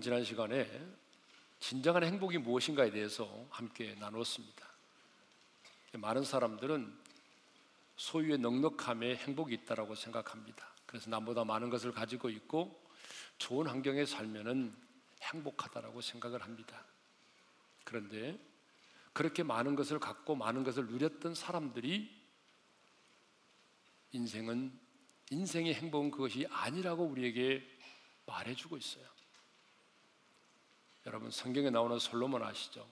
자, 우리는 지난 시간에 진정한 행복이 무엇인가에 대해서 함께 나누었습니다. 많은 사람들은 소유의 넉넉함에 행복이 있다라고 생각합니다. 그래서 남보다 많은 것을 가지고 있고 좋은 환경에 살면은 행복하다라고 생각을 합니다. 그런데 그렇게 많은 것을 갖고 많은 것을 누렸던 사람들이 인생은 인생의 행복은 그것이 아니라고 우리에게 말해주고 있어요. 여러분 성경에 나오는 솔로몬 아시죠?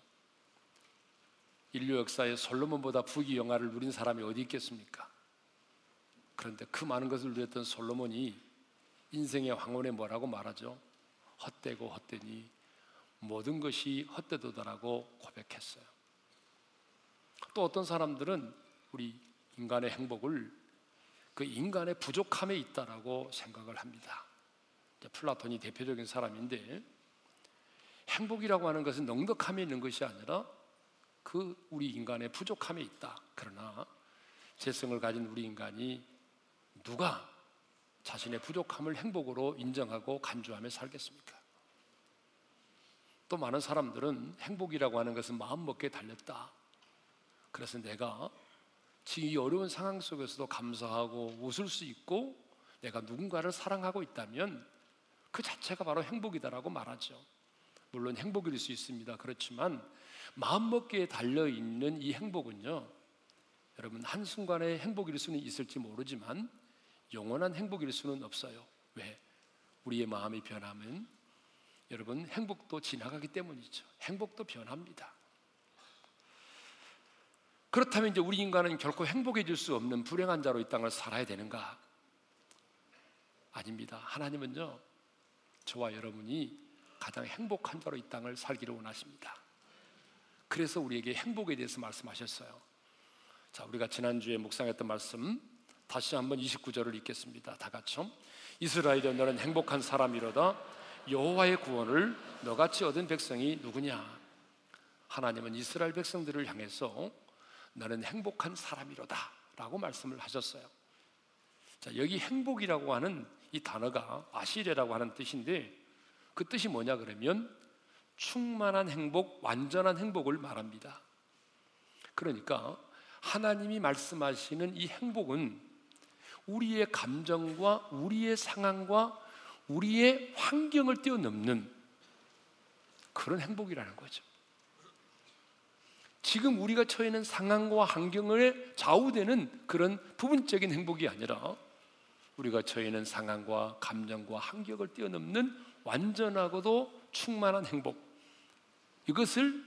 인류 역사에 솔로몬보다 부귀 영화를 누린 사람이 어디 있겠습니까? 그런데 그 많은 것을 누렸던 솔로몬이 인생의 황혼에 뭐라고 말하죠? 헛되고 헛되니 모든 것이 헛되도다라고 고백했어요. 또 어떤 사람들은 우리 인간의 행복을 그 인간의 부족함에 있다라고 생각을 합니다. 플라톤이 대표적인 사람인데 행복이라고 하는 것은 넉넉함에 있는 것이 아니라 그 우리 인간의 부족함에 있다. 그러나 재성을 가진 우리 인간이 누가 자신의 부족함을 행복으로 인정하고 간주하며 살겠습니까? 또 많은 사람들은 행복이라고 하는 것은 마음먹기에 달렸다. 그래서 내가 지금 이 어려운 상황 속에서도 감사하고 웃을 수 있고 내가 누군가를 사랑하고 있다면 그 자체가 바로 행복이다라고 말하죠. 물론 행복일 수 있습니다. 그렇지만 마음먹기에 달려 있는 이 행복은요. 여러분 한순간에 행복일 수는 있을지 모르지만 영원한 행복일 수는 없어요. 왜? 우리의 마음이 변하면 여러분 행복도 지나가기 때문이죠. 행복도 변합니다. 그렇다면 이제 우리 인간은 결코 행복해질 수 없는 불행한 자로 이 땅을 살아야 되는가? 아닙니다. 하나님은요, 저와 여러분이 가장 행복한 자로 이 땅을 살기를 원하십니다. 그래서 우리에게 행복에 대해서 말씀하셨어요. 자, 우리가 지난주에 묵상했던 말씀 다시 한번 29절을 읽겠습니다. 다 같이요. 이스라엘여 너는 행복한 사람이로다. 여호와의 구원을 너같이 얻은 백성이 누구냐? 하나님은 이스라엘 백성들을 향해서 너는 행복한 사람이로다라고 말씀을 하셨어요. 자, 여기 행복이라고 하는 이 단어가 아시레라고 하는 뜻인데 그 뜻이 뭐냐 그러면 충만한 행복, 완전한 행복을 말합니다. 그러니까 하나님이 말씀하시는 이 행복은 우리의 감정과 우리의 상황과 우리의 환경을 뛰어넘는 그런 행복이라는 거죠. 지금 우리가 처해 있는 상황과 환경을 좌우되는 그런 부분적인 행복이 아니라 우리가 처해 있는 상황과 감정과 환경을 뛰어넘는 완전하고도 충만한 행복. 이것을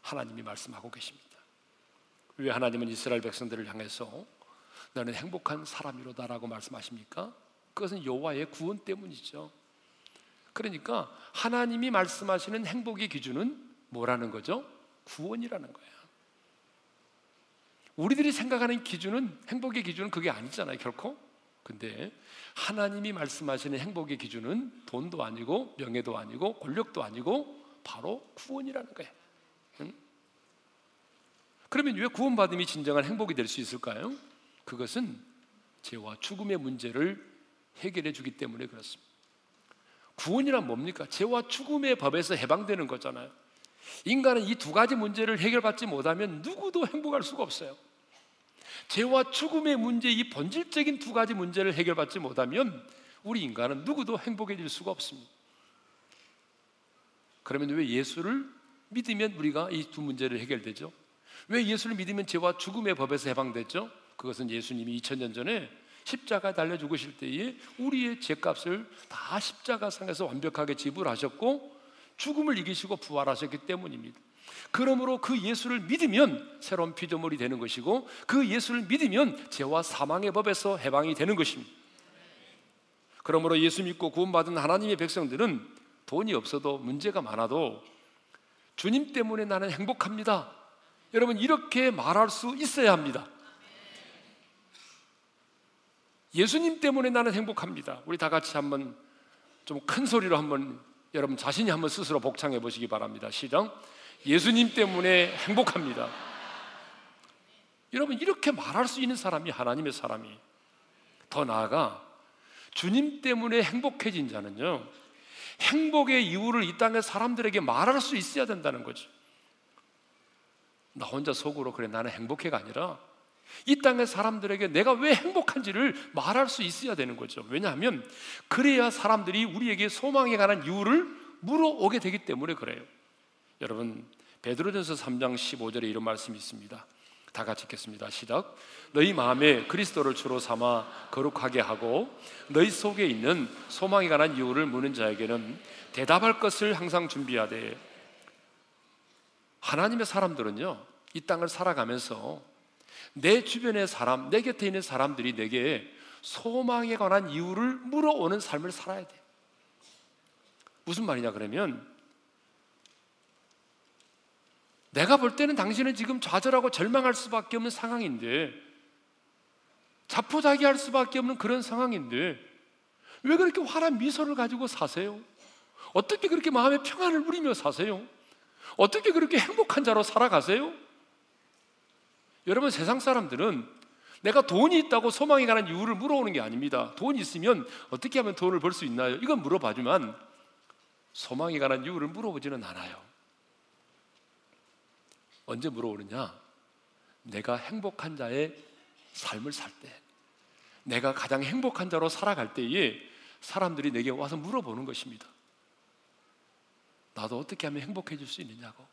하나님이 말씀하고 계십니다. 왜 하나님은 이스라엘 백성들을 향해서 너는 행복한 사람이로다라고 말씀하십니까? 그것은 여호와의 구원 때문이죠. 그러니까 하나님이 말씀하시는 행복의 기준은 뭐라는 거죠? 구원이라는 거예요. 우리들이 생각하는 기준은 행복의 기준은 그게 아니잖아요, 결코. 근데 하나님이 말씀하시는 행복의 기준은 돈도 아니고 명예도 아니고 권력도 아니고 바로 구원이라는 거예요. 응? 그러면 왜 구원받음이 진정한 행복이 될 수 있을까요? 그것은 죄와 죽음의 문제를 해결해 주기 때문에 그렇습니다. 구원이란 뭡니까? 죄와 죽음의 법에서 해방되는 거잖아요. 인간은 이 두 가지 문제를 해결받지 못하면 누구도 행복할 수가 없어요. 죄와 죽음의 문제, 이 본질적인 두 가지 문제를 해결받지 못하면 우리 인간은 누구도 행복해질 수가 없습니다. 그러면 왜 예수를 믿으면 우리가 이 두 문제를 해결되죠? 왜 예수를 믿으면 죄와 죽음의 법에서 해방됐죠? 그것은 예수님이 2000년 전에 십자가 달려 죽으실 때에 우리의 죄값을 다 십자가상에서 완벽하게 지불하셨고 죽음을 이기시고 부활하셨기 때문입니다. 그러므로 그 예수를 믿으면 새로운 피조물이 되는 것이고 그 예수를 믿으면 죄와 사망의 법에서 해방이 되는 것입니다. 그러므로 예수 믿고 구원받은 하나님의 백성들은 돈이 없어도 문제가 많아도 주님 때문에 나는 행복합니다. 여러분 이렇게 말할 수 있어야 합니다. 예수님 때문에 나는 행복합니다. 우리 다 같이 한번 좀 큰 소리로 한번 여러분 자신이 한번 스스로 복창해 보시기 바랍니다. 시작. 예수님 때문에 행복합니다. 여러분, 이렇게 말할 수 있는 사람이 하나님의 사람이. 더 나아가, 주님 때문에 행복해진 자는요, 행복의 이유를 이 땅의 사람들에게 말할 수 있어야 된다는 거죠. 나 혼자 속으로 그래 나는 행복해가 아니라 이 땅의 사람들에게 내가 왜 행복한지를 말할 수 있어야 되는 거죠. 왜냐하면 그래야 사람들이 우리에게 소망에 관한 이유를 물어오게 되기 때문에 그래요. 여러분 베드로전서 3장 15절에 이런 말씀이 있습니다. 다 같이 읽겠습니다. 시작. 너희 마음에 그리스도를 주로 삼아 거룩하게 하고 너희 속에 있는 소망에 관한 이유를 묻는 자에게는 대답할 것을 항상 준비하되 하나님의 사람들은요. 이 땅을 살아가면서 내 주변의 사람, 내 곁에 있는 사람들이 내게 소망에 관한 이유를 물어오는 삶을 살아야 돼. 무슨 말이냐 그러면 내가 볼 때는 당신은 지금 좌절하고 절망할 수밖에 없는 상황인데 자포자기할 수밖에 없는 그런 상황인데 왜 그렇게 환한 미소를 가지고 사세요? 어떻게 그렇게 마음의 평안을 누리며 사세요? 어떻게 그렇게 행복한 자로 살아가세요? 여러분 세상 사람들은 내가 돈이 있다고 소망에 관한 이유를 물어오는 게 아닙니다. 돈이 있으면 어떻게 하면 돈을 벌 수 있나요? 이건 물어봐주면 소망에 관한 이유를 물어보지는 않아요. 언제 물어오느냐? 내가 행복한 자의 삶을 살 때, 내가 가장 행복한 자로 살아갈 때에 사람들이 내게 와서 물어보는 것입니다. 나도 어떻게 하면 행복해질 수 있느냐고.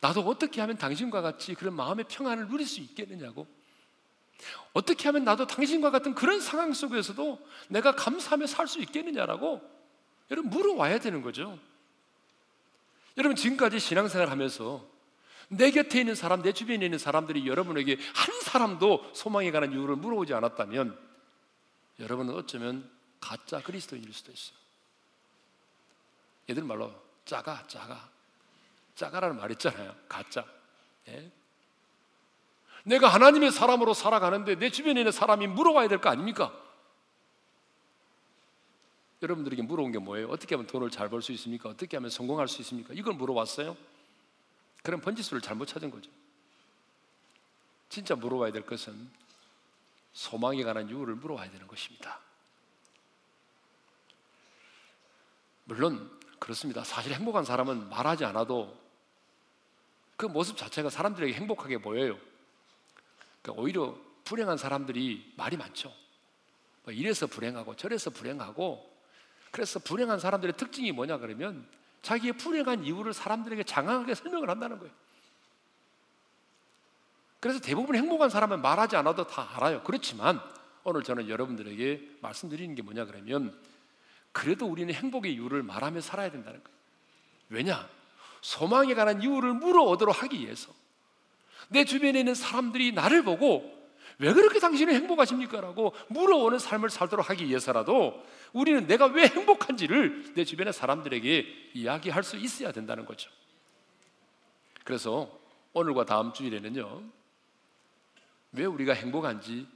나도 어떻게 하면 당신과 같이 그런 마음의 평안을 누릴 수 있겠느냐고. 어떻게 하면 나도 당신과 같은 그런 상황 속에서도 내가 감사하며 살 수 있겠느냐라고 여러분 물어와야 되는 거죠. 여러분 지금까지 신앙생활 하면서 내 곁에 있는 사람, 내 주변에 있는 사람들이 여러분에게 한 사람도 소망에 관한 이유를 물어보지 않았다면 여러분은 어쩌면 가짜 그리스도인일 수도 있어요. 얘들 말로 작아, 작아. 작아라는 말 있잖아요. 가짜. 예? 내가 하나님의 사람으로 살아가는데 내 주변에 있는 사람이 물어봐야 될 거 아닙니까? 여러분들에게 물어본 게 뭐예요? 어떻게 하면 돈을 잘 벌 수 있습니까? 어떻게 하면 성공할 수 있습니까? 이걸 물어봤어요? 그럼 번지수를 잘못 찾은 거죠. 진짜 물어봐야 될 것은 소망에 관한 이유를 물어봐야 되는 것입니다. 물론 그렇습니다. 사실 행복한 사람은 말하지 않아도 그 모습 자체가 사람들에게 행복하게 보여요. 그러니까 오히려 불행한 사람들이 말이 많죠. 뭐 이래서 불행하고 저래서 불행하고 그래서 불행한 사람들의 특징이 뭐냐 그러면 자기의 불행한 이유를 사람들에게 장황하게 설명을 한다는 거예요. 그래서 대부분 행복한 사람은 말하지 않아도 다 알아요. 그렇지만 오늘 저는 여러분들에게 말씀드리는 게 뭐냐 그러면 그래도 우리는 행복의 이유를 말하며 살아야 된다는 거예요. 왜냐? 소망에 관한 이유를 물어오도록 하기 위해서 내 주변에 있는 사람들이 나를 보고 왜 그렇게 당신은 행복하십니까? 라고 물어오는 삶을 살도록 하기 위해서라도 우리는 내가 왜 행복한지를 내 주변의 사람들에게 이야기할 수 있어야 된다는 거죠. 그래서 오늘과 다음 주일에는요, 왜 우리가 행복한지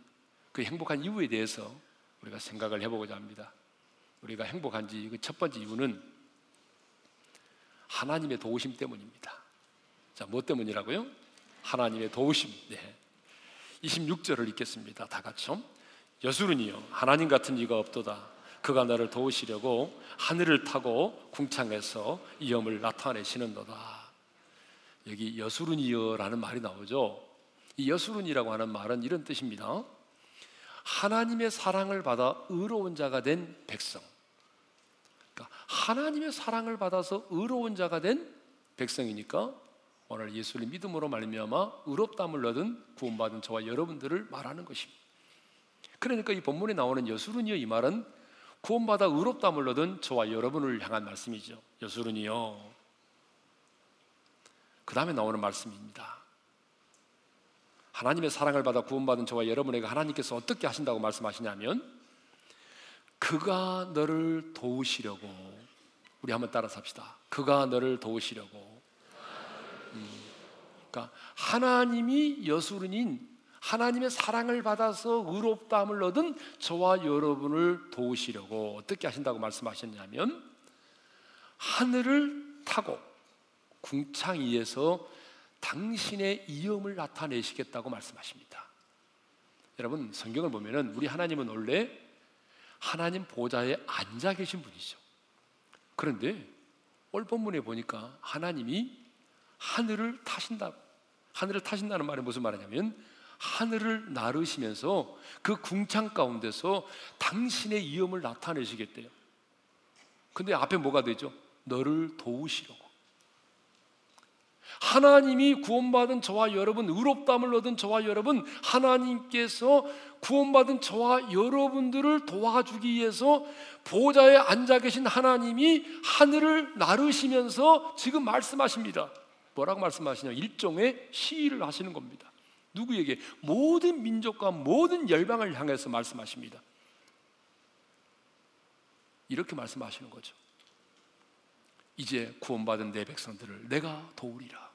그 행복한 이유에 대해서 우리가 생각을 해보고자 합니다. 우리가 행복한지 그 첫 번째 이유는 하나님의 도우심 때문입니다. 자, 뭐 때문이라고요? 하나님의 도우심. 네. 26절을 읽겠습니다. 다 같이요. 여수run이요 하나님 같은 이가 없도다. 그가 너를 도우시려고 하늘을 타고 궁창에서 이 염을 나타내시는도다. 여기 여수run이여라는 말이 나오죠. 이 여수run이라고 하는 말은 이런 뜻입니다. 하나님의 사랑을 받아 의로운 자가 된 백성. 그러니까 하나님의 사랑을 받아서 의로운 자가 된 백성이니까 오늘 예수를 믿음으로 말미암아 의롭다함을 얻은 구원받은 저와 여러분들을 말하는 것입니다. 그러니까 이 본문에 나오는 여수run이여 이 말은 구원받아 의롭다함을 얻은 저와 여러분을 향한 말씀이죠. 여수run이여. 그 다음에 나오는 말씀입니다. 하나님의 사랑을 받아 구원받은 저와 여러분에게 하나님께서 어떻게 하신다고 말씀하시냐면 그가 너를 도우시려고 우리 한번 따라서 합시다. 그가 너를 도우시려고 그러니까 하나님이 여수른인 하나님의 사랑을 받아서 의롭다함을 얻은 저와 여러분을 도우시려고 어떻게 하신다고 말씀하셨냐면 하늘을 타고 궁창 위에서 당신의 이음을 나타내시겠다고 말씀하십니다. 여러분 성경을 보면은 우리 하나님은 원래 하나님 보좌에 앉아 계신 분이죠. 그런데 오늘 본문에 보니까 하나님이 하늘을 타신다. 하늘을 타신다는 말이 무슨 말이냐면 하늘을 나르시면서 그 궁창 가운데서 당신의 이음을 나타내시겠대요. 근데 앞에 뭐가 되죠? 너를 도우시려고. 하나님이 구원받은 저와 여러분, 의롭담을 얻은 저와 여러분, 하나님께서 구원받은 저와 여러분들을 도와주기 위해서 보좌에 앉아 계신 하나님이 하늘을 나르시면서 지금 말씀하십니다. 뭐라고 말씀하시냐? 일종의 시위를 하시는 겁니다. 누구에게? 모든 민족과 모든 열방을 향해서 말씀하십니다. 이렇게 말씀하시는 거죠. 이제 구원받은 내 백성들을 내가 도우리라.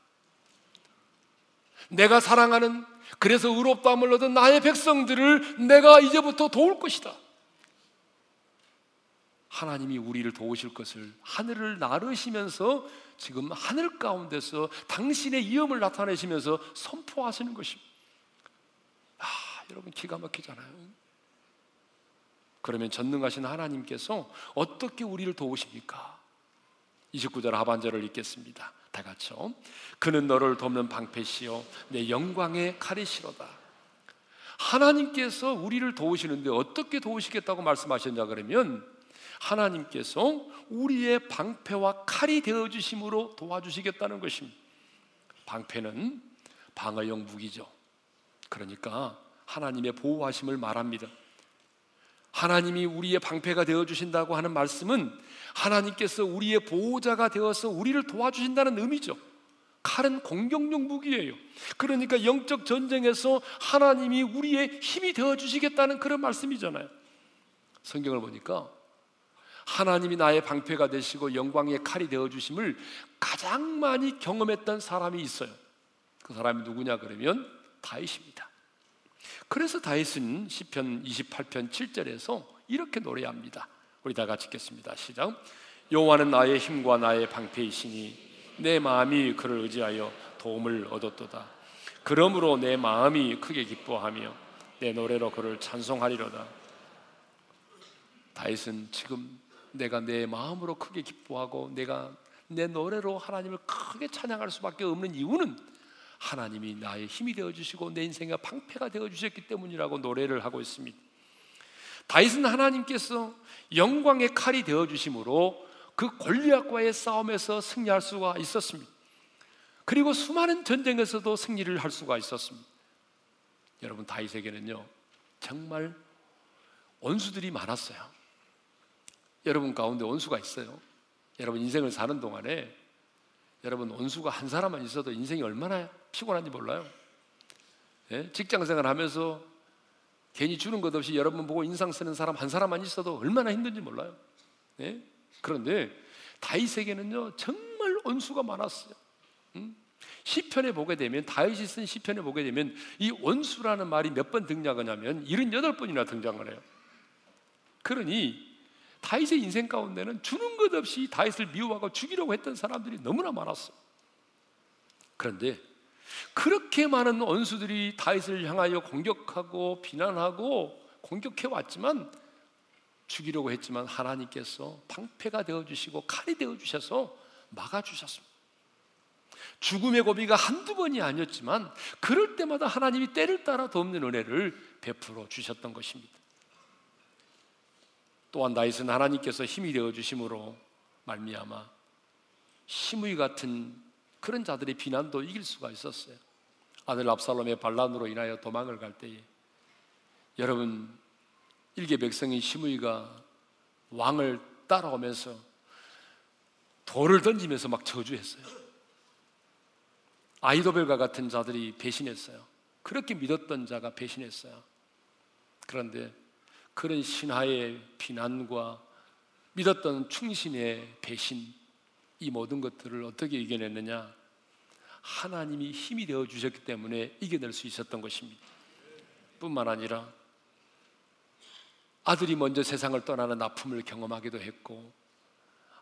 내가 사랑하는 그래서 의롭다함을 얻은 나의 백성들을 내가 이제부터 도울 것이다. 하나님이 우리를 도우실 것을 하늘을 나르시면서 지금 하늘 가운데서 당신의 이음을 나타내시면서 선포하시는 것입니다. 아, 여러분 기가 막히잖아요. 그러면 전능하신 하나님께서 어떻게 우리를 도우십니까? 29절 하반절을 읽겠습니다. 다 같이요. 그는 너를 돕는 방패시요 내 영광의 칼이시로다. 하나님께서 우리를 도우시는데 어떻게 도우시겠다고 말씀하셨냐 그러면 하나님께서 우리의 방패와 칼이 되어 주심으로 도와주시겠다는 것입니다. 방패는 방어용 무기죠. 그러니까 하나님의 보호하심을 말합니다. 하나님이 우리의 방패가 되어 주신다고 하는 말씀은 하나님께서 우리의 보호자가 되어서 우리를 도와주신다는 의미죠. 칼은 공격용 무기예요. 그러니까 영적 전쟁에서 하나님이 우리의 힘이 되어 주시겠다는 그런 말씀이잖아요. 성경을 보니까 하나님이 나의 방패가 되시고 영광의 칼이 되어 주심을 가장 많이 경험했던 사람이 있어요. 그 사람이 누구냐 그러면 다윗입니다. 그래서 다윗은 시편 28편 7절에서 이렇게 노래합니다. 우리 다 같이 읽겠습니다. 시작. 여호와는 나의 힘과 나의 방패이시니 내 마음이 그를 의지하여 도움을 얻었도다. 그러므로 내 마음이 크게 기뻐하며 내 노래로 그를 찬송하리로다. 다윗은 지금 내가 내 마음으로 크게 기뻐하고 내가 내 노래로 하나님을 크게 찬양할 수밖에 없는 이유는 하나님이 나의 힘이 되어 주시고 내 인생의 방패가 되어 주셨기 때문이라고 노래를 하고 있습니다. 다윗은 하나님께서 영광의 칼이 되어 주심으로 그 골리앗과의 싸움에서 승리할 수가 있었습니다. 그리고 수많은 전쟁에서도 승리를 할 수가 있었습니다. 여러분 다윗에게는요 정말 원수들이 많았어요. 여러분 가운데 원수가 있어요. 여러분 인생을 사는 동안에 여러분 원수가 한 사람만 있어도 인생이 얼마나 피곤한지 몰라요. 예? 직장 생활 하면서 괜히 주는 것 없이 여러분 보고 인상 쓰는 사람 한 사람만 있어도 얼마나 힘든지 몰라요. 예? 그런데 다윗에게는요 정말 원수가 많았어요. 음? 시편에 보게 되면 다윗이 쓴 시편에 보게 되면 이 원수라는 말이 몇 번 등장하냐면 78번이나 등장을 해요. 그러니 다윗의 인생 가운데는 주는 것 없이 다윗을 미워하고 죽이려고 했던 사람들이 너무나 많았어. 그런데 그렇게 많은 원수들이 다윗을 향하여 공격하고 비난하고 공격해 왔지만 죽이려고 했지만 하나님께서 방패가 되어 주시고 칼이 되어 주셔서 막아 주셨습니다. 죽음의 고비가 한두 번이 아니었지만 그럴 때마다 하나님이 때를 따라 돕는 은혜를 베풀어 주셨던 것입니다. 또한 다윗은 하나님께서 힘이 되어 주심으로 말미암아 시므이 같은 그런 자들의 비난도 이길 수가 있었어요. 아들 압살롬의 반란으로 인하여 도망을 갈 때에 여러분 일개 백성인 시므이가 왕을 따라오면서 돌을 던지면서 막 저주했어요. 아이도벨과 같은 자들이 배신했어요. 그렇게 믿었던 자가 배신했어요. 그런데 그런 신하의 비난과 믿었던 충신의 배신 이 모든 것들을 어떻게 이겨냈느냐? 하나님이 힘이 되어 주셨기 때문에 이겨낼 수 있었던 것입니다. 뿐만 아니라 아들이 먼저 세상을 떠나는 아픔을 경험하기도 했고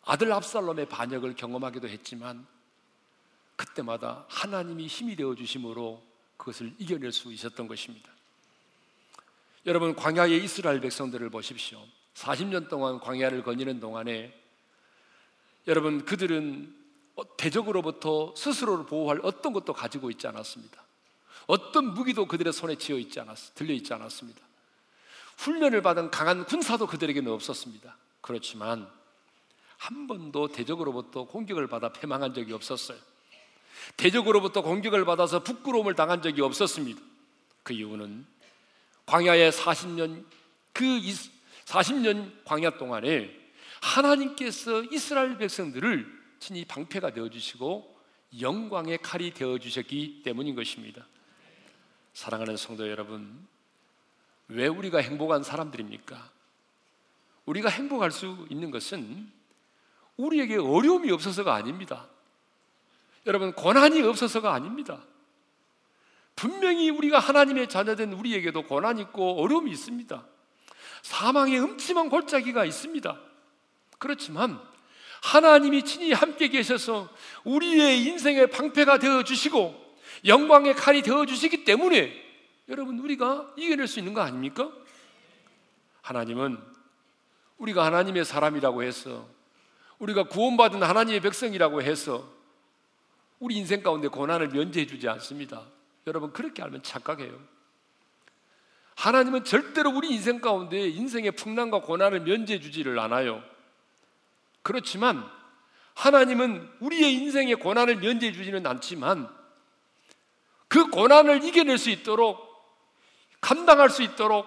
아들 압살롬의 반역을 경험하기도 했지만 그때마다 하나님이 힘이 되어 주심으로 그것을 이겨낼 수 있었던 것입니다. 여러분 광야의 이스라엘 백성들을 보십시오. 40년 동안 광야를 거니는 동안에 여러분 그들은 대적으로부터 스스로를 보호할 어떤 것도 가지고 있지 않았습니다. 어떤 무기도 그들의 손에 쥐어 있지 않았, 들려 있지 않았습니다. 훈련을 받은 강한 군사도 그들에게는 없었습니다. 그렇지만 한 번도 대적으로부터 공격을 받아 패망한 적이 없었어요. 대적으로부터 공격을 받아서 부끄러움을 당한 적이 없었습니다. 그 이유는 광야의 40년 그 40년 광야 동안에 하나님께서 이스라엘 백성들을 친히 방패가 되어 주시고 영광의 칼이 되어 주셨기 때문인 것입니다. 사랑하는 성도 여러분, 왜 우리가 행복한 사람들입니까? 우리가 행복할 수 있는 것은 우리에게 어려움이 없어서가 아닙니다. 여러분, 고난이 없어서가 아닙니다. 분명히 우리가 하나님의 자녀된 우리에게도 고난 있고 어려움이 있습니다. 사망의 음침한 골짜기가 있습니다. 그렇지만 하나님이 친히 함께 계셔서 우리의 인생의 방패가 되어 주시고 영광의 칼이 되어 주시기 때문에 여러분 우리가 이겨낼 수 있는 거 아닙니까? 하나님은 우리가 하나님의 사람이라고 해서 우리가 구원받은 하나님의 백성이라고 해서 우리 인생 가운데 고난을 면제해 주지 않습니다. 여러분 그렇게 알면 착각해요. 하나님은 절대로 우리 인생 가운데 인생의 풍랑과 고난을 면제해 주지를 않아요. 그렇지만 하나님은 우리의 인생의 고난을 면제해 주지는 않지만 그 고난을 이겨낼 수 있도록 감당할 수 있도록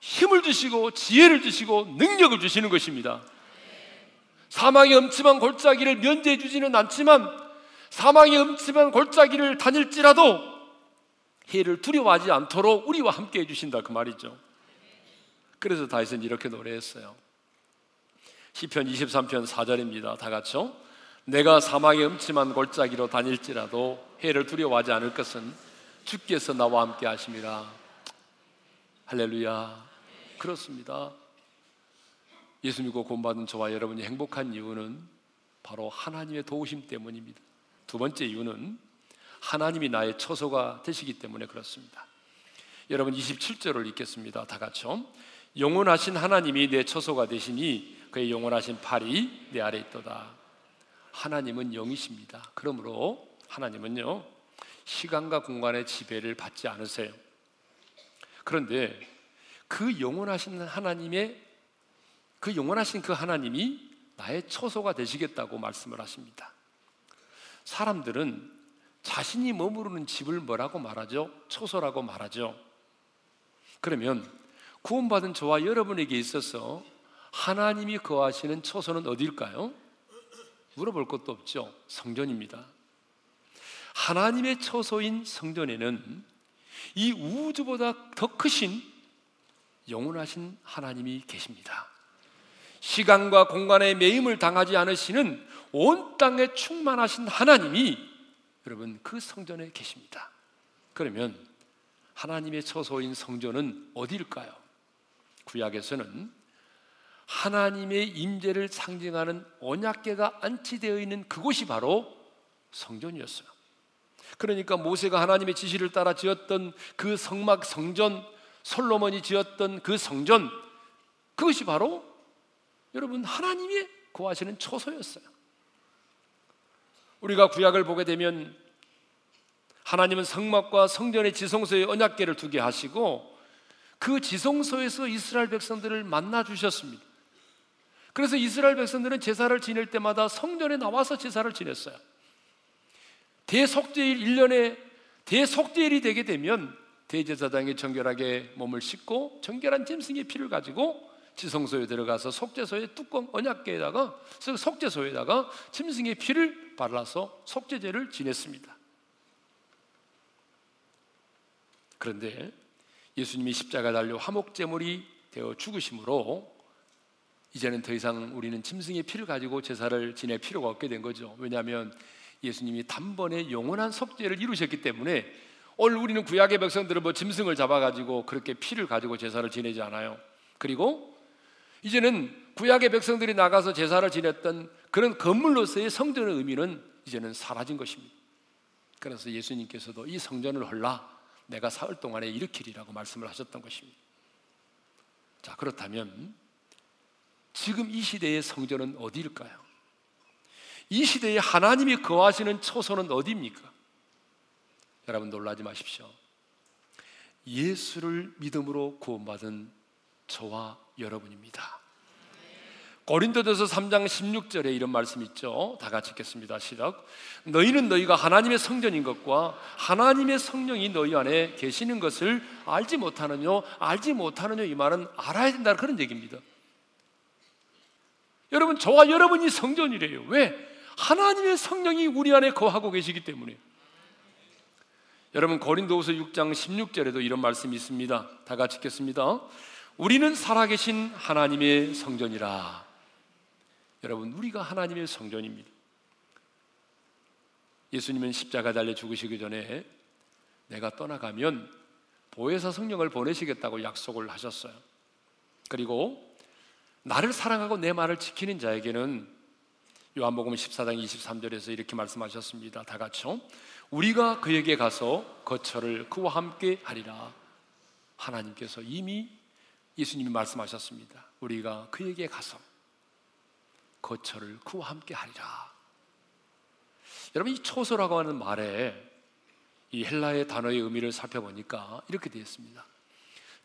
힘을 주시고 지혜를 주시고 능력을 주시는 것입니다. 사망의 엄침한 골짜기를 면제해 주지는 않지만 사망의 엄침한 골짜기를 다닐지라도 해를 두려워하지 않도록 우리와 함께 해주신다 그 말이죠. 그래서 다윗은 이렇게 노래했어요. 시편 23편 4절입니다. 다 같이요. 내가 사망의 음침한 골짜기로 다닐지라도 해를 두려워하지 않을 것은 주께서 나와 함께 하심이라. 할렐루야. 그렇습니다. 예수 믿고 구원받은 저와 여러분이 행복한 이유는 바로 하나님의 도우심 때문입니다. 두 번째 이유는 하나님이 나의 처소가 되시기 때문에 그렇습니다. 여러분 27절을 읽겠습니다. 다 같이요. 영원하신 하나님이 내 처소가 되시니 그의 영원하신 팔이 내 아래 있도다. 하나님은 영이십니다. 그러므로 하나님은요 시간과 공간의 지배를 받지 않으세요. 그런데 그 영원하신 하나님의 그 영원하신 그 하나님이 나의 처소가 되시겠다고 말씀을 하십니다. 사람들은 자신이 머무르는 집을 뭐라고 말하죠? 처소라고 말하죠. 그러면 구원받은 저와 여러분에게 있어서 하나님이 거하시는 처소는 어디일까요? 물어볼 것도 없죠. 성전입니다. 하나님의 처소인 성전에는 이 우주보다 더 크신 영원하신 하나님이 계십니다. 시간과 공간의 매임을 당하지 않으시는 온 땅에 충만하신 하나님이 여러분 그 성전에 계십니다. 그러면 하나님의 처소인 성전은 어디일까요? 구약에서는 하나님의 임재를 상징하는 언약궤가 안치되어 있는 그곳이 바로 성전이었어요. 그러니까 모세가 하나님의 지시를 따라 지었던 그 성막 성전, 솔로몬이 지었던 그 성전, 그것이 바로 여러분 하나님이 거하시는 처소였어요. 우리가 구약을 보게 되면 하나님은 성막과 성전의 지성소에 언약궤를 두게 하시고 그 지성소에서 이스라엘 백성들을 만나 주셨습니다. 그래서 이스라엘 백성들은 제사를 지낼 때마다 성전에 나와서 제사를 지냈어요. 대속제일 1년에 대속제일이 되게 되면 대제사장이 정결하게 몸을 씻고 정결한 짐승의 피를 가지고 지성소에 들어가서 속죄소의 뚜껑 언약궤에다가 속죄소에다가 짐승의 피를 발라서 속죄제를 지냈습니다. 그런데 예수님이 십자가 달려 화목 제물이 되어 죽으심으로 이제는 더 이상 우리는 짐승의 피를 가지고 제사를 지낼 필요가 없게 된 거죠. 왜냐하면 예수님이 단번에 영원한 속죄를 이루셨기 때문에 오늘 우리는 구약의 백성들은 뭐 짐승을 잡아가지고 그렇게 피를 가지고 제사를 지내지 않아요. 그리고 이제는 구약의 백성들이 나가서 제사를 지냈던 그런 건물로서의 성전의 의미는 이제는 사라진 것입니다. 그래서 예수님께서도 이 성전을 헐라 내가 사흘 동안에 일으키리라고 말씀을 하셨던 것입니다. 자, 그렇다면 지금 이 시대의 성전은 어디일까요? 이 시대에 하나님이 거하시는 초소는 어디입니까? 여러분 놀라지 마십시오. 예수를 믿음으로 구원받은 저와 여러분입니다. 고린도전서 3장 16절에 이런 말씀 있죠. 다 같이 읽겠습니다. 시작. 너희는 너희가 하나님의 성전인 것과 하나님의 성령이 너희 안에 계시는 것을 알지 못하느뇨. 알지 못하느뇨 이 말은 알아야 된다는 그런 얘기입니다. 여러분 저와 여러분이 성전이래요. 왜? 하나님의 성령이 우리 안에 거하고 계시기 때문에. 여러분 고린도후서 6장 16절에도 이런 말씀이 있습니다. 다 같이 읽겠습니다. 우리는 살아계신 하나님의 성전이라. 여러분, 우리가 하나님의 성전입니다. 예수님은 십자가 달려 죽으시기 전에 내가 떠나가면 보혜사 성령을 보내시겠다고 약속을 하셨어요. 그리고 나를 사랑하고 내 말을 지키는 자에게는 요한복음 14장 23절에서 이렇게 말씀하셨습니다. 다 같이요. 우리가 그에게 가서 거처를 그와 함께 하리라. 하나님께서 이미 예수님이 말씀하셨습니다. 우리가 그에게 가서 거처를 그와 함께 하리라. 여러분 이 초소라고 하는 말에 이 헬라의 단어의 의미를 살펴보니까 이렇게 되어 있습니다.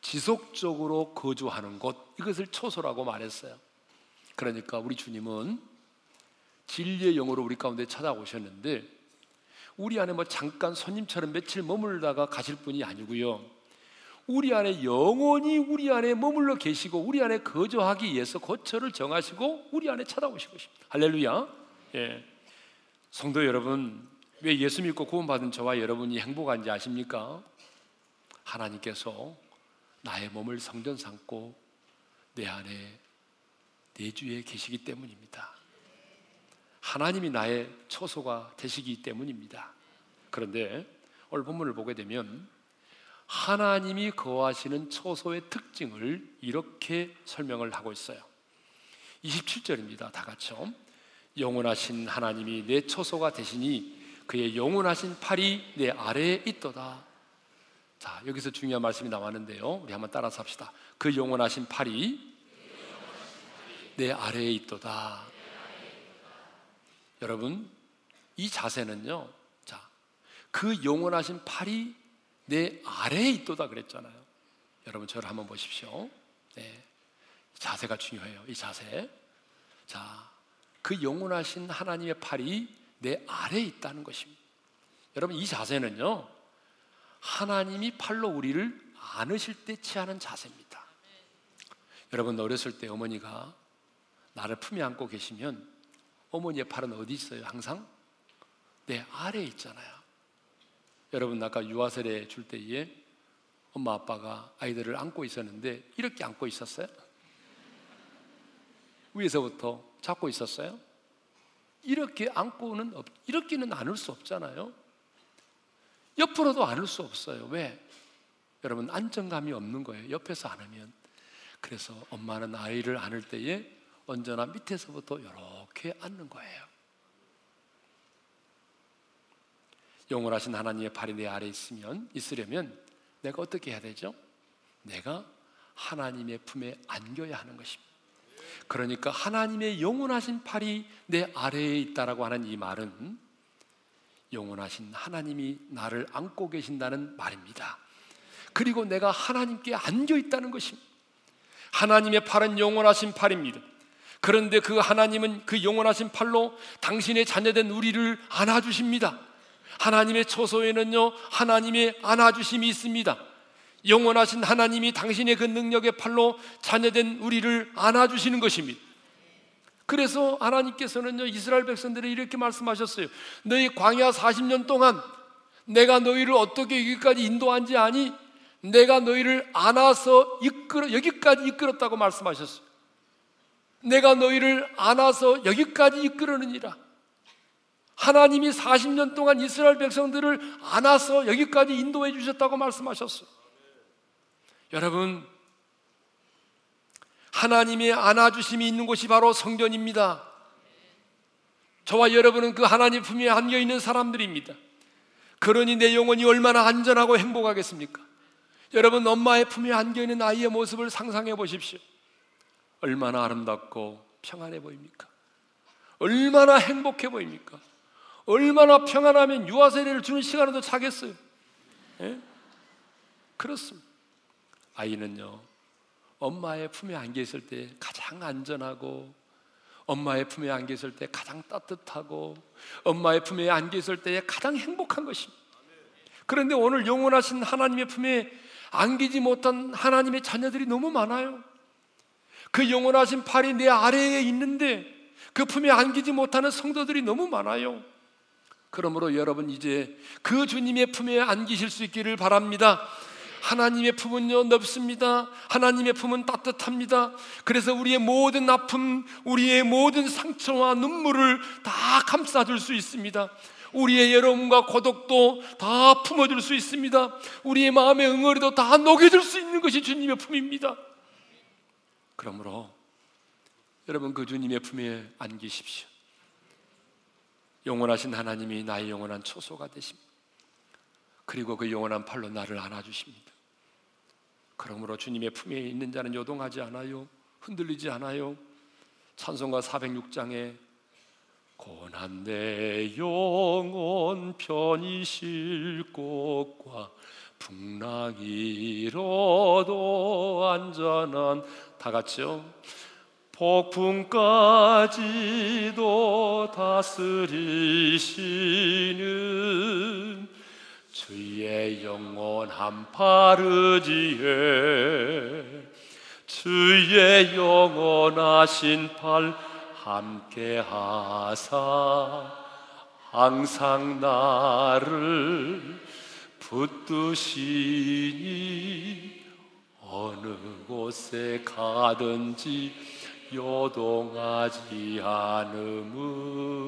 지속적으로 거주하는 곳 이것을 초소라고 말했어요. 그러니까 우리 주님은 진리의 영으로 우리 가운데 찾아오셨는데 우리 안에 뭐 잠깐 손님처럼 며칠 머물다가 가실 분이 아니고요. 우리 안에 영원히 우리 안에 머물러 계시고 우리 안에 거주하기 위해서 거처를 정하시고 우리 안에 찾아오시고 싶다. 할렐루야. 예. 성도 여러분, 왜 예수 믿고 구원받은 저와 여러분이 행복한지 아십니까? 하나님께서 나의 몸을 성전 삼고 내 안에 내 주에 계시기 때문입니다. 하나님이 나의 초소가 되시기 때문입니다. 그런데 오늘 본문을 보게 되면 하나님이 거하시는 초소의 특징을 이렇게 설명을 하고 있어요. 27절입니다. 다 같이요. 영원하신 하나님이 내 초소가 되시니 그의 영원하신 팔이 내 아래에 있도다. 자, 여기서 중요한 말씀이 나왔는데요. 우리 한번 따라서 합시다. 그 영원하신 팔이 내 아래에 있도다. 여러분, 이 자세는요. 자, 그 영원하신 팔이 내 아래에 있도다 그랬잖아요. 여러분 저를 한번 보십시오. 네. 자세가 중요해요. 이 자세. 자, 그 영원하신 하나님의 팔이 내 아래에 있다는 것입니다. 여러분 이 자세는요. 하나님이 팔로 우리를 안으실 때 취하는 자세입니다. 여러분 어렸을 때 어머니가 나를 품에 안고 계시면 어머니의 팔은 어디 있어요? 항상 내 아래에 있잖아요. 여러분 아까 유아세례 줄 때에 엄마 아빠가 아이들을 안고 있었는데 이렇게 안고 있었어요? 위에서부터 잡고 있었어요? 이렇게 안고는 없, 이렇게는 안을 수 없잖아요. 옆으로도 안을 수 없어요. 왜? 여러분 안정감이 없는 거예요. 옆에서 안으면. 그래서 엄마는 아이를 안을 때에 언제나 밑에서부터 이렇게 안는 거예요. 영원하신 하나님의 팔이 내 아래 있으면 있으려면 내가 어떻게 해야 되죠? 내가 하나님의 품에 안겨야 하는 것입니다. 그러니까 하나님의 영원하신 팔이 내 아래에 있다라고 하는 이 말은 영원하신 하나님이 나를 안고 계신다는 말입니다. 그리고 내가 하나님께 안겨 있다는 것입니다. 하나님의 팔은 영원하신 팔입니다. 그런데 그 하나님은 그 영원하신 팔로 당신의 자녀된 우리를 안아주십니다. 하나님의 초소에는요, 하나님의 안아주심이 있습니다. 영원하신 하나님이 당신의 그 능력의 팔로 자녀된 우리를 안아주시는 것입니다. 그래서 하나님께서는요, 이스라엘 백성들이 이렇게 말씀하셨어요. 너희 광야 40년 동안 내가 너희를 어떻게 여기까지 인도한지 아니? 내가 너희를 안아서 이끌어, 여기까지 이끌었다고 말씀하셨어요. 내가 너희를 안아서 여기까지 이끌었느니라. 하나님이 40년 동안 이스라엘 백성들을 안아서 여기까지 인도해 주셨다고 말씀하셨어요. 여러분, 하나님의 안아주심이 있는 곳이 바로 성전입니다. 저와 여러분은 그 하나님 품에 안겨 있는 사람들입니다. 그러니 내 영혼이 얼마나 안전하고 행복하겠습니까? 여러분, 엄마의 품에 안겨 있는 아이의 모습을 상상해 보십시오. 얼마나 아름답고 평안해 보입니까? 얼마나 행복해 보입니까? 얼마나 평안하면 유아 세례를 주는 시간에도 자겠어요. 예? 그렇습니다. 아이는요, 엄마의 품에 안겨 있을 때 가장 안전하고, 엄마의 품에 안겨 있을 때 가장 따뜻하고, 엄마의 품에 안겨 있을 때 가장 행복한 것입니다. 그런데 오늘 영원하신 하나님의 품에 안기지 못한 하나님의 자녀들이 너무 많아요. 그 영원하신 팔이 내 아래에 있는데 그 품에 안기지 못하는 성도들이 너무 많아요. 그러므로 여러분 이제 그 주님의 품에 안기실 수 있기를 바랍니다. 하나님의 품은요 넓습니다. 하나님의 품은 따뜻합니다. 그래서 우리의 모든 아픔, 우리의 모든 상처와 눈물을 다 감싸줄 수 있습니다. 우리의 여러움과 고독도 다 품어줄 수 있습니다. 우리의 마음의 응어리도 다 녹여줄 수 있는 것이 주님의 품입니다. 그러므로 여러분 그 주님의 품에 안기십시오. 영원하신 하나님이 나의 영원한 초소가 되십니다. 그리고 그 영원한 팔로 나를 안아주십니다. 그러므로 주님의 품에 있는 자는 요동하지 않아요. 흔들리지 않아요. 찬송가 406장에 고난 내 영혼 편히 쉴 곳과 풍랑이로도 안전한 다 같이요. 폭풍까지도 다스리시는 주의 영원한 파르지에 주의 영원하신 팔 함께 하사 항상 나를 붙드시니 어느 곳에 가든지 요동하지 않음은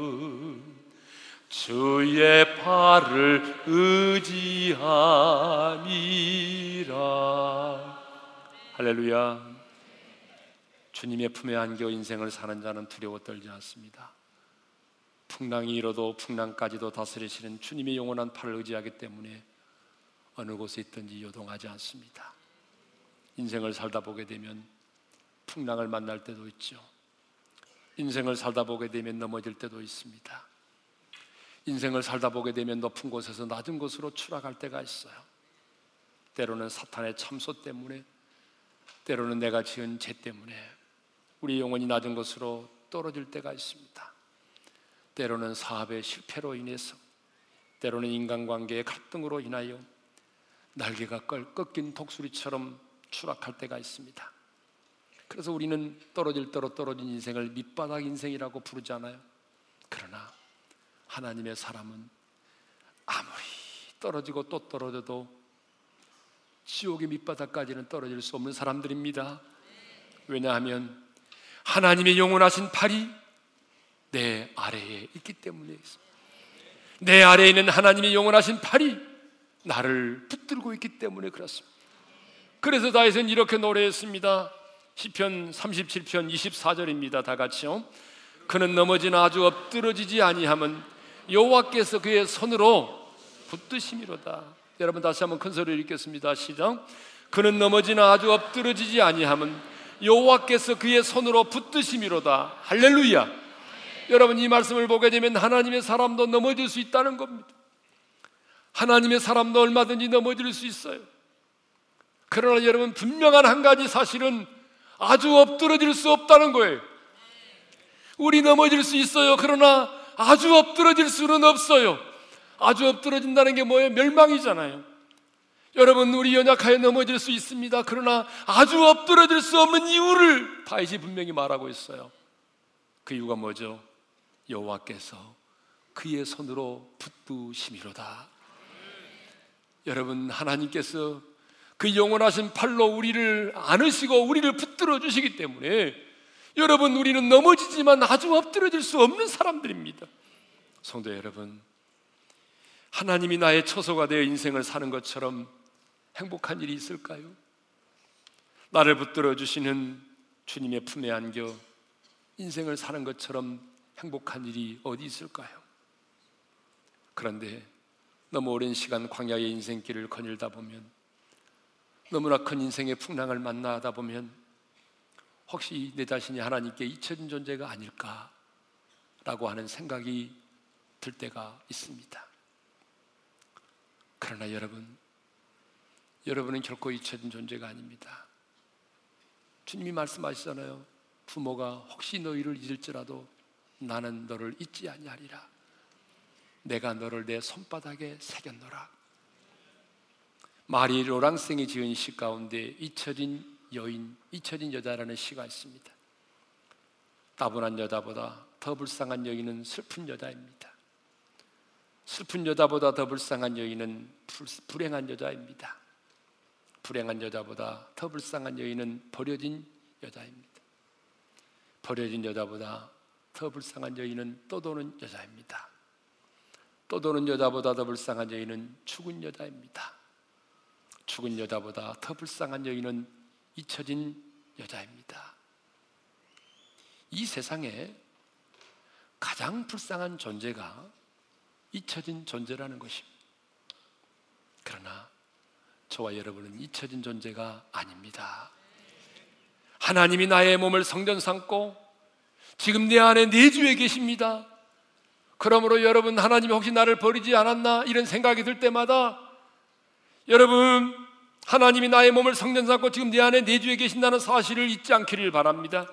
주의 팔을 의지함이라. 할렐루야. 주님의 품에 안겨 인생을 사는 자는 두려워 떨지 않습니다. 풍랑이 일어도 풍랑까지도 다스리시는 주님의 영원한 팔을 의지하기 때문에 어느 곳에 있든지 요동하지 않습니다. 인생을 살다 보게 되면 풍랑을 만날 때도 있죠. 인생을 살다 보게 되면 넘어질 때도 있습니다. 인생을 살다 보게 되면 높은 곳에서 낮은 곳으로 추락할 때가 있어요. 때로는 사탄의 참소 때문에, 때로는 내가 지은 죄 때문에 우리 영혼이 낮은 곳으로 떨어질 때가 있습니다. 때로는 사업의 실패로 인해서, 때로는 인간관계의 갈등으로 인하여 날개가 꺾인 독수리처럼 추락할 때가 있습니다. 그래서 우리는 떨어질 대로 떨어진 인생을 밑바닥 인생이라고 부르잖아요. 그러나 하나님의 사람은 아무리 떨어지고 또 떨어져도 지옥의 밑바닥까지는 떨어질 수 없는 사람들입니다. 왜냐하면 하나님의 영원하신 팔이 내 아래에 있기 때문에 내 아래에 있는 하나님의 영원하신 팔이 나를 붙들고 있기 때문에 그렇습니다. 그래서 다윗은 이렇게 노래했습니다. 시편 37편 24절입니다. 다 같이요. 그는 넘어지나 아주 엎드러지지 아니함은 여호와께서 그의 손으로 붙드심이로다. 여러분 다시 한번 큰 소리로 읽겠습니다. 시작. 그는 넘어지나 아주 엎드러지지 아니함은 여호와께서 그의 손으로 붙드심이로다. 할렐루야. 여러분 이 말씀을 보게 되면 하나님의 사람도 넘어질 수 있다는 겁니다. 하나님의 사람도 얼마든지 넘어질 수 있어요. 그러나 여러분 분명한 한 가지 사실은 아주 엎드러질 수 없다는 거예요. 우리 넘어질 수 있어요. 그러나 아주 엎드러질 수는 없어요. 아주 엎드러진다는 게 뭐예요? 멸망이잖아요. 여러분, 우리 연약하여 넘어질 수 있습니다. 그러나 아주 엎드러질 수 없는 이유를 다윗이 분명히 말하고 있어요. 그 이유가 뭐죠? 여호와께서 그의 손으로 붙드심이로다. 여러분, 하나님께서 그 영원하신 팔로 우리를 안으시고 우리를 붙들어 주시기 때문에 여러분 우리는 넘어지지만 아주 엎드려질 수 없는 사람들입니다. 성도 여러분, 하나님이 나의 처소가 되어 인생을 사는 것처럼 행복한 일이 있을까요? 나를 붙들어 주시는 주님의 품에 안겨 인생을 사는 것처럼 행복한 일이 어디 있을까요? 그런데 너무 오랜 시간 광야의 인생길을 거닐다 보면 너무나 큰 인생의 풍랑을 만나다 보면 혹시 내 자신이 하나님께 잊혀진 존재가 아닐까 라고 하는 생각이 들 때가 있습니다. 그러나 여러분, 여러분은 결코 잊혀진 존재가 아닙니다. 주님이 말씀하시잖아요. 부모가 혹시 너희를 잊을지라도 나는 너를 잊지 아니하리라. 내가 너를 내 손바닥에 새겼노라. 마리 로랑생이 지은 시 가운데 잊혀진 여인, 잊혀진 여자라는 시가 있습니다. 따분한 여자보다 더 불쌍한 여인은 슬픈 여자입니다. 슬픈 여자보다 더 불쌍한 여인은 불행한 여자입니다. 불행한 여자보다 더 불쌍한 여인은 버려진 여자입니다. 버려진 여자보다 더 불쌍한 여인은 떠도는 여자입니다. 떠도는 여자보다 더 불쌍한 여인은 죽은 여자입니다. 죽은 여자보다 더 불쌍한 여인은 잊혀진 여자입니다. 이 세상에 가장 불쌍한 존재가 잊혀진 존재라는 것입니다. 그러나 저와 여러분은 잊혀진 존재가 아닙니다. 하나님이 나의 몸을 성전 삼고 지금 내 안에 내주에 계십니다. 그러므로 여러분 하나님이 혹시 나를 버리지 않았나 이런 생각이 들 때마다 여러분 하나님이 나의 몸을 성전 삼고 지금 내 안에 내주에 계신다는 사실을 잊지 않기를 바랍니다.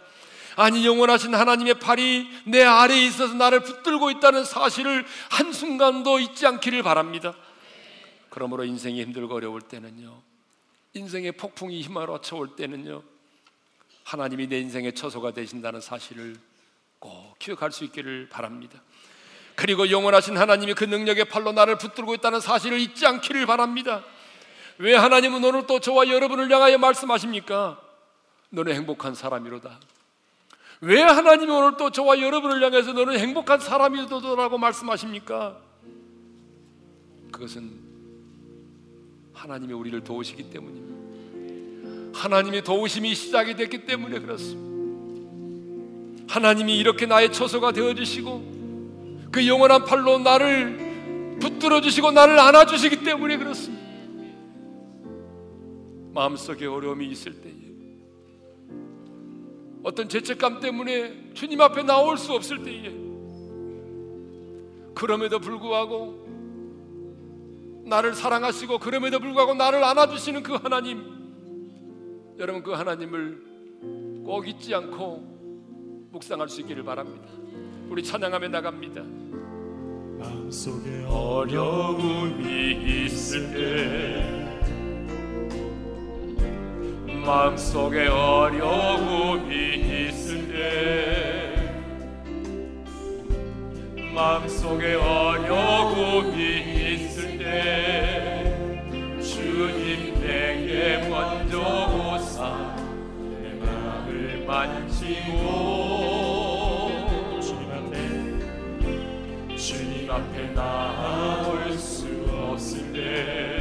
아니 영원하신 하나님의 팔이 내 아래에 있어서 나를 붙들고 있다는 사실을 한순간도 잊지 않기를 바랍니다. 그러므로 인생이 힘들고 어려울 때는요. 인생의 폭풍이 휘말아쳐 올 때는요. 하나님이 내 인생의 처소가 되신다는 사실을 꼭 기억할 수 있기를 바랍니다. 그리고 영원하신 하나님이 그 능력의 팔로 나를 붙들고 있다는 사실을 잊지 않기를 바랍니다. 왜 하나님은 오늘 또 저와 여러분을 향하여 말씀하십니까? 너는 행복한 사람이로다. 왜 하나님이 오늘 또 저와 여러분을 향해서 너는 행복한 사람이로다라고 말씀하십니까? 그것은 하나님이 우리를 도우시기 때문입니다. 하나님의 도우심이 시작이 됐기 때문에 그렇습니다. 하나님이 이렇게 나의 처소가 되어 주시고 그 영원한 팔로 나를 붙들어 주시고 나를 안아 주시기 때문에 그렇습니다. 마음속에 어려움이 있을 때에 어떤 죄책감 때문에 주님 앞에 나올 수 없을 때에 그럼에도 불구하고 나를 사랑하시고 그럼에도 불구하고 나를 안아주시는 그 하나님 여러분 그 하나님을 꼭 잊지 않고 묵상할 수 있기를 바랍니다. 우리 찬양하며 나갑니다. 마음속에 어려움이 있을 때 마음속에 어려움이 있을 때 마음속에 어려움이 있을 때 주님 내게 먼저 오사 내 마음을 만지고 주님 앞에 주님 앞에 나올 수 없을 때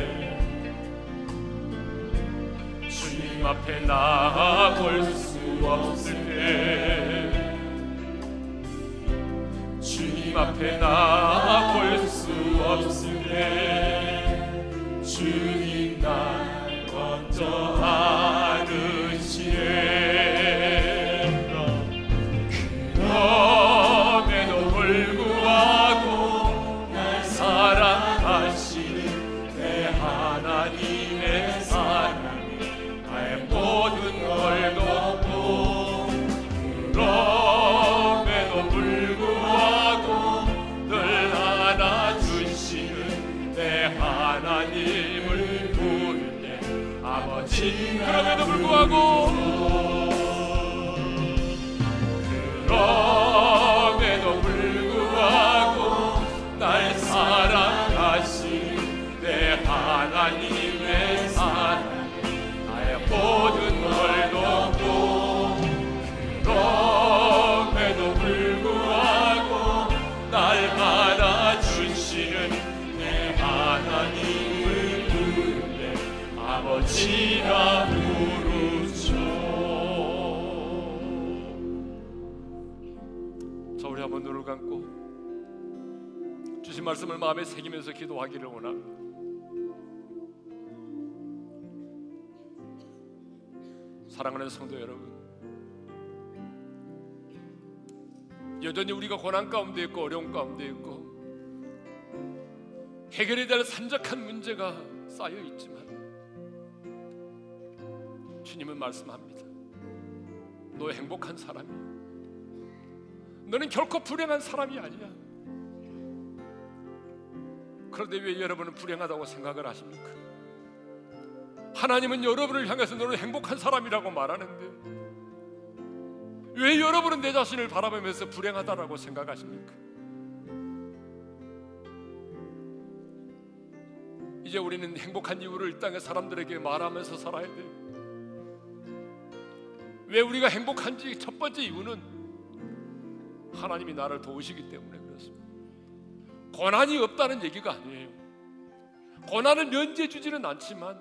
주님 앞에 나아볼 수 없을 때 주님 앞에 나아볼 수 없을 때 말씀을 마음에 새기면서 기도하기를 원합니다 사랑하는 성도 여러분 여전히 우리가 고난 가운데 있고 어려움 가운데 있고 해결이 될 산적한 문제가 쌓여 있지만 주님은 말씀합니다. 너 행복한 사람이야. 너는 결코 불행한 사람이 아니야. 그런데 왜 여러분은 불행하다고 생각을 하십니까? 하나님은 여러분을 향해서 너는 행복한 사람이라고 말하는데 왜 여러분은 내 자신을 바라보면서 불행하다라고 생각하십니까? 이제 우리는 행복한 이유를 이 땅의 사람들에게 말하면서 살아야 돼. 왜 우리가 행복한지 첫 번째 이유는 하나님이 나를 도우시기 때문에. 고난이 없다는 얘기가 아니에요. 고난을 면제해 주지는 않지만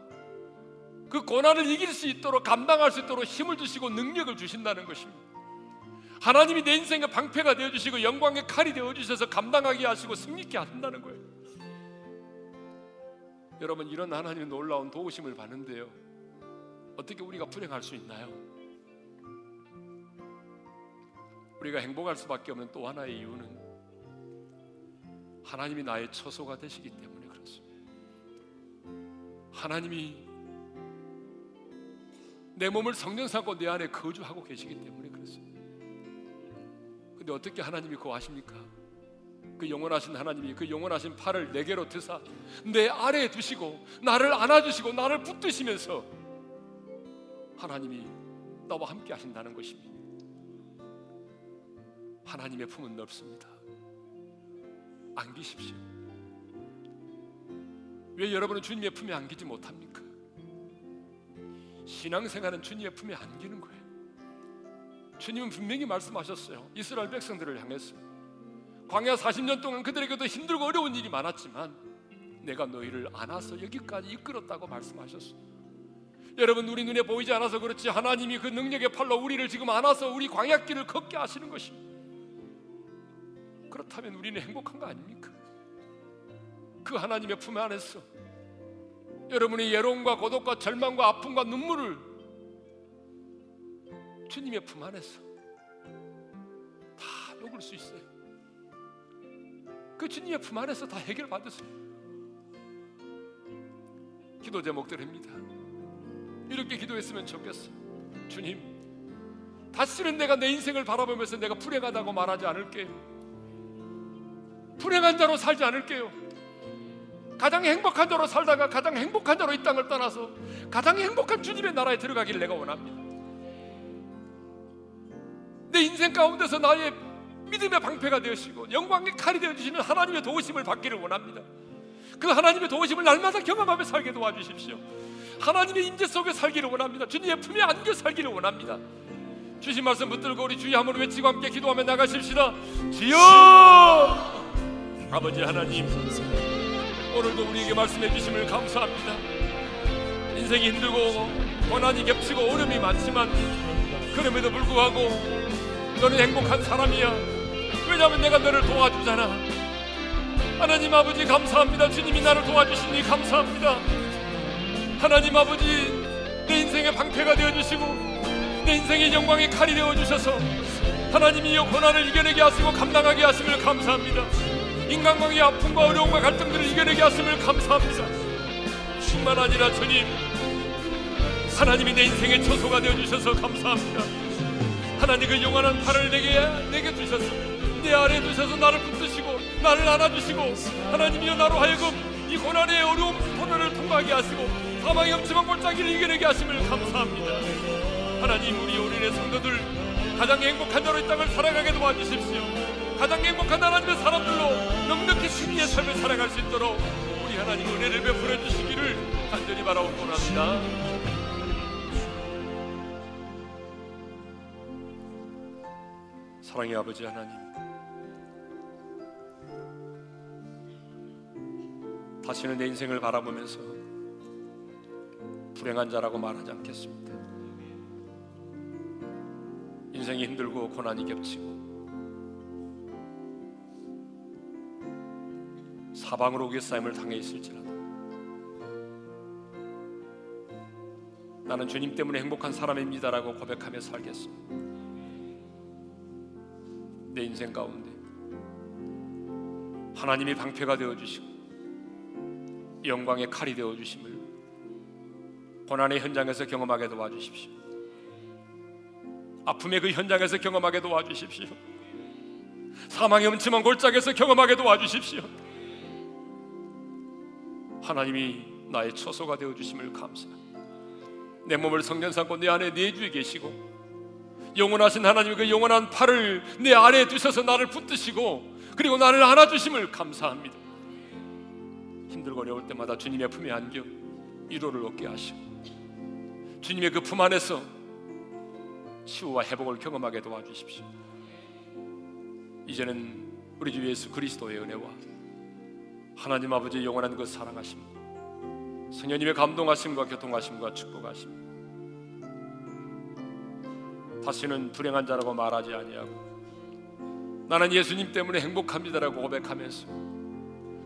그 고난을 이길 수 있도록 감당할 수 있도록 힘을 주시고 능력을 주신다는 것입니다. 하나님이 내 인생의 방패가 되어 주시고 영광의 칼이 되어 주셔서 감당하게 하시고 승리케 하신다는 거예요. 여러분 이런 하나님의 놀라운 도우심을 받는데요. 어떻게 우리가 불행할 수 있나요? 우리가 행복할 수밖에 없는 또 하나의 이유는 하나님이 나의 처소가 되시기 때문에 그렇습니다. 하나님이 내 몸을 성령 삼고 내 안에 거주하고 계시기 때문에 그렇습니다. 근데 어떻게 하나님이 그거 아십니까? 그 영원하신 하나님이 그 영원하신 팔을 내게로 드사 내 아래에 두시고 나를 안아주시고 나를 붙드시면서 하나님이 나와 함께 하신다는 것입니다. 하나님의 품은 넓습니다. 안기십시오. 왜 여러분은 주님의 품에 안기지 못합니까? 신앙생활은 주님의 품에 안기는 거예요. 주님은 분명히 말씀하셨어요. 이스라엘 백성들을 향해서 광야 40년 동안 그들에게도 힘들고 어려운 일이 많았지만 내가 너희를 안아서 여기까지 이끌었다고 말씀하셨어요. 여러분 우리 눈에 보이지 않아서 그렇지 하나님이 그 능력의 팔로 우리를 지금 안아서 우리 광야길을 걷게 하시는 것입니다. 그렇다면 우리는 행복한 거 아닙니까? 그 하나님의 품 안에서 여러분의 예로움과 고독과 절망과 아픔과 눈물을 주님의 품 안에서 다 녹을 수 있어요. 그 주님의 품 안에서 다 해결받으세요. 기도 제목들입니다. 이렇게 기도했으면 좋겠어. 주님, 다시는 내가 내 인생을 바라보면서 내가 불행하다고 말하지 않을게요. 불행한 자로 살지 않을게요. 가장 행복한 자로 살다가 가장 행복한 자로 이 땅을 떠나서 가장 행복한 주님의 나라에 들어가기를 내가 원합니다. 내 인생 가운데서 나의 믿음의 방패가 되시고 영광의 칼이 되어 주시는 하나님의 도우심을 받기를 원합니다. 그 하나님의 도우심을 날마다 경험하며 살게 도와주십시오. 하나님의 임재 속에 살기를 원합니다. 주님의 품에 안겨 살기를 원합니다. 주신 말씀 붙들고 우리 주의 한번 외치고 함께 기도하며 나가십시다. 주여! 아버지 하나님 오늘도 우리에게 말씀해 주심을 감사합니다. 인생이 힘들고 고난이 겹치고 어려움이 많지만 그럼에도 불구하고 너는 행복한 사람이야. 왜냐하면 내가 너를 도와주잖아. 하나님 아버지 감사합니다. 주님이 나를 도와주시니 감사합니다. 하나님 아버지 내 인생의 방패가 되어주시고 내 인생의 영광의 칼이 되어주셔서 하나님이 이 고난을 이겨내게 하시고 감당하게 하심을 감사합니다 인간관계의 아픔과 어려움과 갈등들을 이겨내게 하심을 감사합니다. 뿐만 아니라 주님 하나님이 내 인생의 처소가 되어 주셔서 감사합니다. 하나님 그 영원한 팔을 내게 내게 두셔서 내 아래 두셔서 나를 붙드시고 나를 안아주시고 하나님이여 나로 하여금 이 고난의 어려움 고난을 통과하게 하시고 사망의 엄침한 골짜기를 이겨내게 하심을 감사합니다. 하나님 우리 우리의 성도들 가장 행복한 자로 이 땅을 살아가게 도와주십시오. 가장 행복한 하나님의 사람들로 넉넉히 승리의 삶을 살아갈 수 있도록 우리 하나님 은혜를 베풀어 주시기를 간절히 바라옵고 합니다. 사랑의 아버지 하나님 다시는 내 인생을 바라보면서 불행한 자라고 말하지 않겠습니다. 인생이 힘들고 고난이 겹치고 사방으로 우겨싸임을 당해 있을지라도 나는 주님 때문에 행복한 사람입니다라고 고백하며 살겠습니다. 내내 인생 가운데 하나님이 방패가 되어 주시고 영광의 칼이 되어 주심을 고난의 현장에서 경험하게 도와주십시오. 아픔의 그 현장에서 경험하게 도와주십시오. 사망의 음침한 골짜기에서 경험하게 도와주십시오. 하나님이 나의 처소가 되어 주심을 감사합니다. 내 몸을 성년 삼고 내 안에 내주에 계시고 영원하신 하나님의 그 영원한 팔을 내 아래에 두셔서 나를 붙드시고 그리고 나를 안아 주심을 감사합니다. 힘들고 어려울 때마다 주님의 품에 안겨 위로를 얻게 하시고 주님의 그 품 안에서 치유와 회복을 경험하게 도와주십시오. 이제는 우리 주 예수 그리스도의 은혜와 하나님 아버지의 영원한 그 사랑하심 성령님의 감동하심과 교통하심과 축복하심. 다시는 불행한 자라고 말하지 아니하고 나는 예수님 때문에 행복합니다라고 고백하면서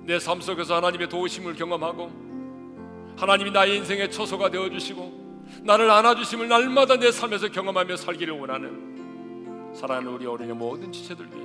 내 삶 속에서 하나님의 도우심을 경험하고 하나님이 나의 인생의 처소가 되어 주시고 나를 안아 주심을 날마다 내 삶에서 경험하며 살기를 원하는 사랑하는 우리 어린이 모든 지체들 위해